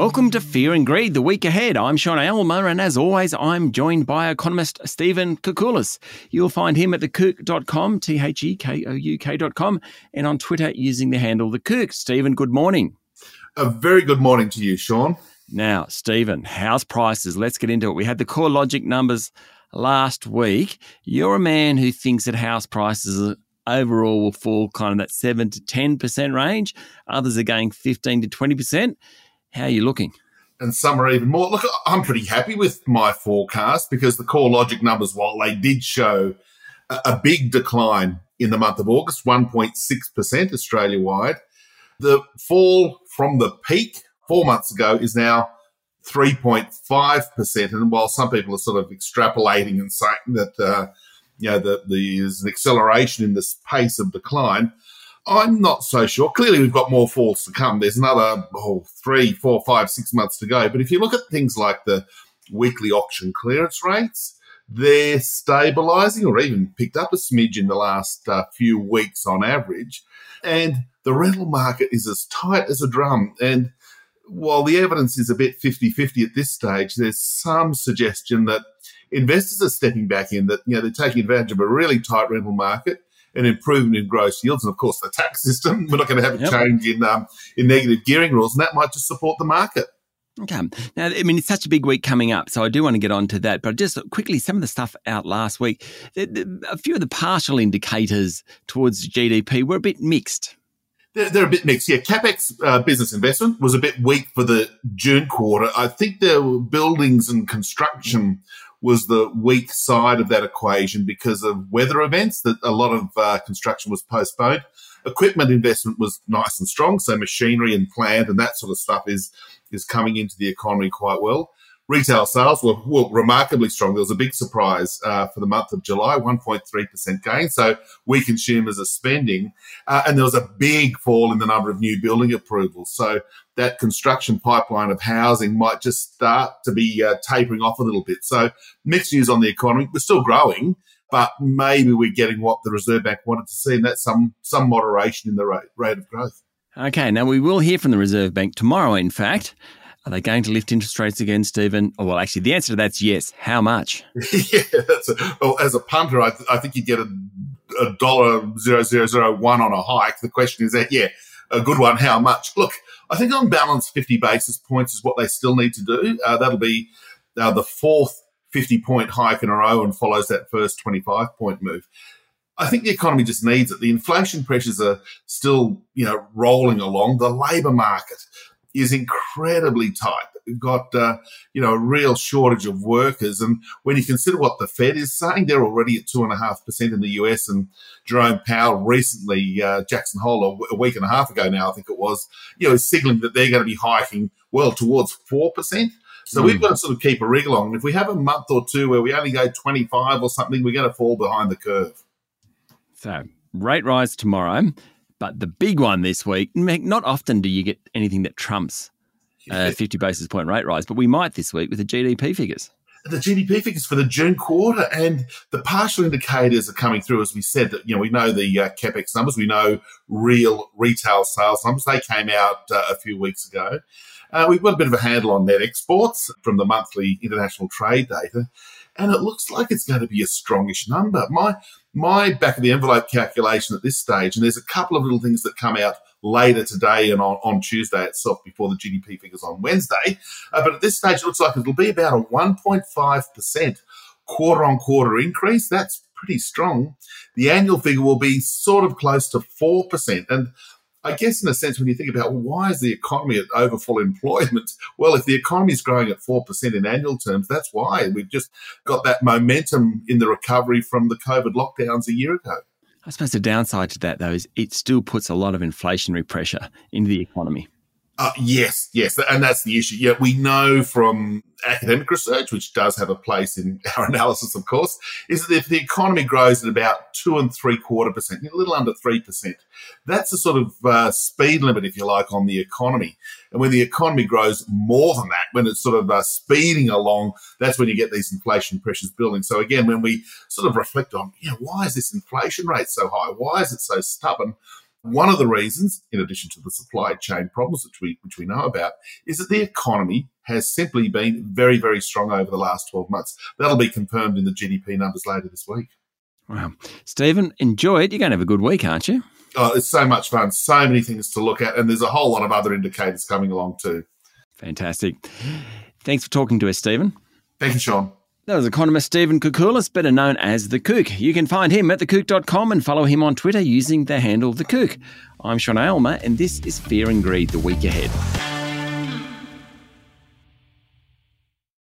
Welcome to Fear and Greed, the week ahead. I'm Sean Aylmer, and as always, I'm joined by economist Stephen Koukoulas. You'll find him at thekouk.com, T H E K O U K.com, and on Twitter using the handle thekouk. Stephen, good morning. A very good morning to you, Sean. Now, Stephen, house prices, let's get into it. We had the CoreLogic numbers last week. You're a man who thinks that house prices overall will fall kind of that 7 to 10% range. Others are going 15 to 20%. How are you looking? And some are even more. Look, I'm pretty happy with my forecast because the CoreLogic numbers, while they did show a, big decline in the month of August, 1.6% Australia wide, the fall from the peak four months ago is now 3.5%. And while some people are sort of extrapolating and saying that, uh, you know, that there's an acceleration in this pace of decline, I'm not so sure. Clearly, we've got more falls to come. There's another oh, three, four, five, six months to go. But if you look at things like the weekly auction clearance rates, they're stabilising or even picked up a smidge in the last uh, few weeks on average. And the rental market is as tight as a drum. And while the evidence is a bit 50 50 at this stage, there's some suggestion that investors are stepping back in, that you know, they're taking advantage of a really tight rental market an improvement in gross yields, and of course the tax system. We're not going to have a yep. change in um, in negative gearing rules, and that might just support the market. Okay. Now, I mean, it's such a big week coming up, so I do want to get on to that. But just quickly, some of the stuff out last week, a few of the partial indicators towards GDP were a bit mixed. They're, they're a bit mixed. Yeah, capex uh, business investment was a bit weak for the June quarter. I think there were buildings and construction was the weak side of that equation because of weather events that a lot of uh, construction was postponed. Equipment investment was nice and strong, so machinery and plant and that sort of stuff is is coming into the economy quite well. Retail sales were, were remarkably strong. There was a big surprise uh, for the month of July, 1.3% gain. So we consumers are spending. Uh, and there was a big fall in the number of new building approvals. So that construction pipeline of housing might just start to be uh, tapering off a little bit. So mixed news on the economy. We're still growing, but maybe we're getting what the Reserve Bank wanted to see, and that's some some moderation in the rate, rate of growth. Okay, now we will hear from the Reserve Bank tomorrow, in fact. Are they going to lift interest rates again, Stephen? Oh, well, actually, the answer to that's yes. How much? yeah, a, well, as a punter, I, th- I think you get a, a dollar zero zero zero one on a hike. The question is that, yeah, a good one. How much? Look, I think on balance, 50 basis points is what they still need to do. Uh, that'll be uh, the fourth 50 point hike in a row and follows that first 25 point move. I think the economy just needs it. The inflation pressures are still, you know, rolling along. The labour market, is incredibly tight. We've got, uh, you know, a real shortage of workers. And when you consider what the Fed is saying, they're already at two and a half percent in the US. And Jerome Powell recently, uh, Jackson Hole, a week and a half ago now, I think it was, you know, is signaling that they're going to be hiking well towards 4%. So mm. we've got to sort of keep a wriggle on. If we have a month or two where we only go 25 or something, we're going to fall behind the curve. So rate rise tomorrow. But the big one this week, not often do you get anything that trumps a 50 basis point rate rise, but we might this week with the GDP figures. The GDP figures for the June quarter and the partial indicators are coming through. As we said, that you know we know the uh, capex numbers, we know real retail sales numbers. They came out uh, a few weeks ago. Uh, we've got a bit of a handle on net exports from the monthly international trade data, and it looks like it's going to be a strongish number. My my back of the envelope calculation at this stage, and there's a couple of little things that come out later today and on, on Tuesday itself before the GDP figures on Wednesday. Uh, but at this stage, it looks like it'll be about a 1.5% quarter on quarter increase. That's pretty strong. The annual figure will be sort of close to 4%. And I guess in a sense, when you think about why is the economy at over full employment? Well, if the economy is growing at 4% in annual terms, that's why we've just got that momentum in the recovery from the COVID lockdowns a year ago. I suppose the downside to that, though, is it still puts a lot of inflationary pressure into the economy. Uh, yes, yes, and that's the issue. Yeah, we know from academic research, which does have a place in our analysis, of course, is that if the economy grows at about two and three quarter percent, a little under three percent, that's a sort of uh, speed limit, if you like, on the economy. And when the economy grows more than that, when it's sort of uh, speeding along, that's when you get these inflation pressures building. So again, when we sort of reflect on, you know, why is this inflation rate so high? Why is it so stubborn? One of the reasons, in addition to the supply chain problems which we, which we know about, is that the economy has simply been very, very strong over the last 12 months. That'll be confirmed in the GDP numbers later this week. Wow. Stephen, enjoy it. You're going to have a good week, aren't you? Oh, it's so much fun. So many things to look at. And there's a whole lot of other indicators coming along too. Fantastic. Thanks for talking to us, Stephen. Thank you, Sean. That was economist Stephen Koukoulas, better known as The Kouk. You can find him at thekouk.com and follow him on Twitter using the handle The Kouk. I'm Sean Aylmer, and this is Fear and Greed, the week ahead.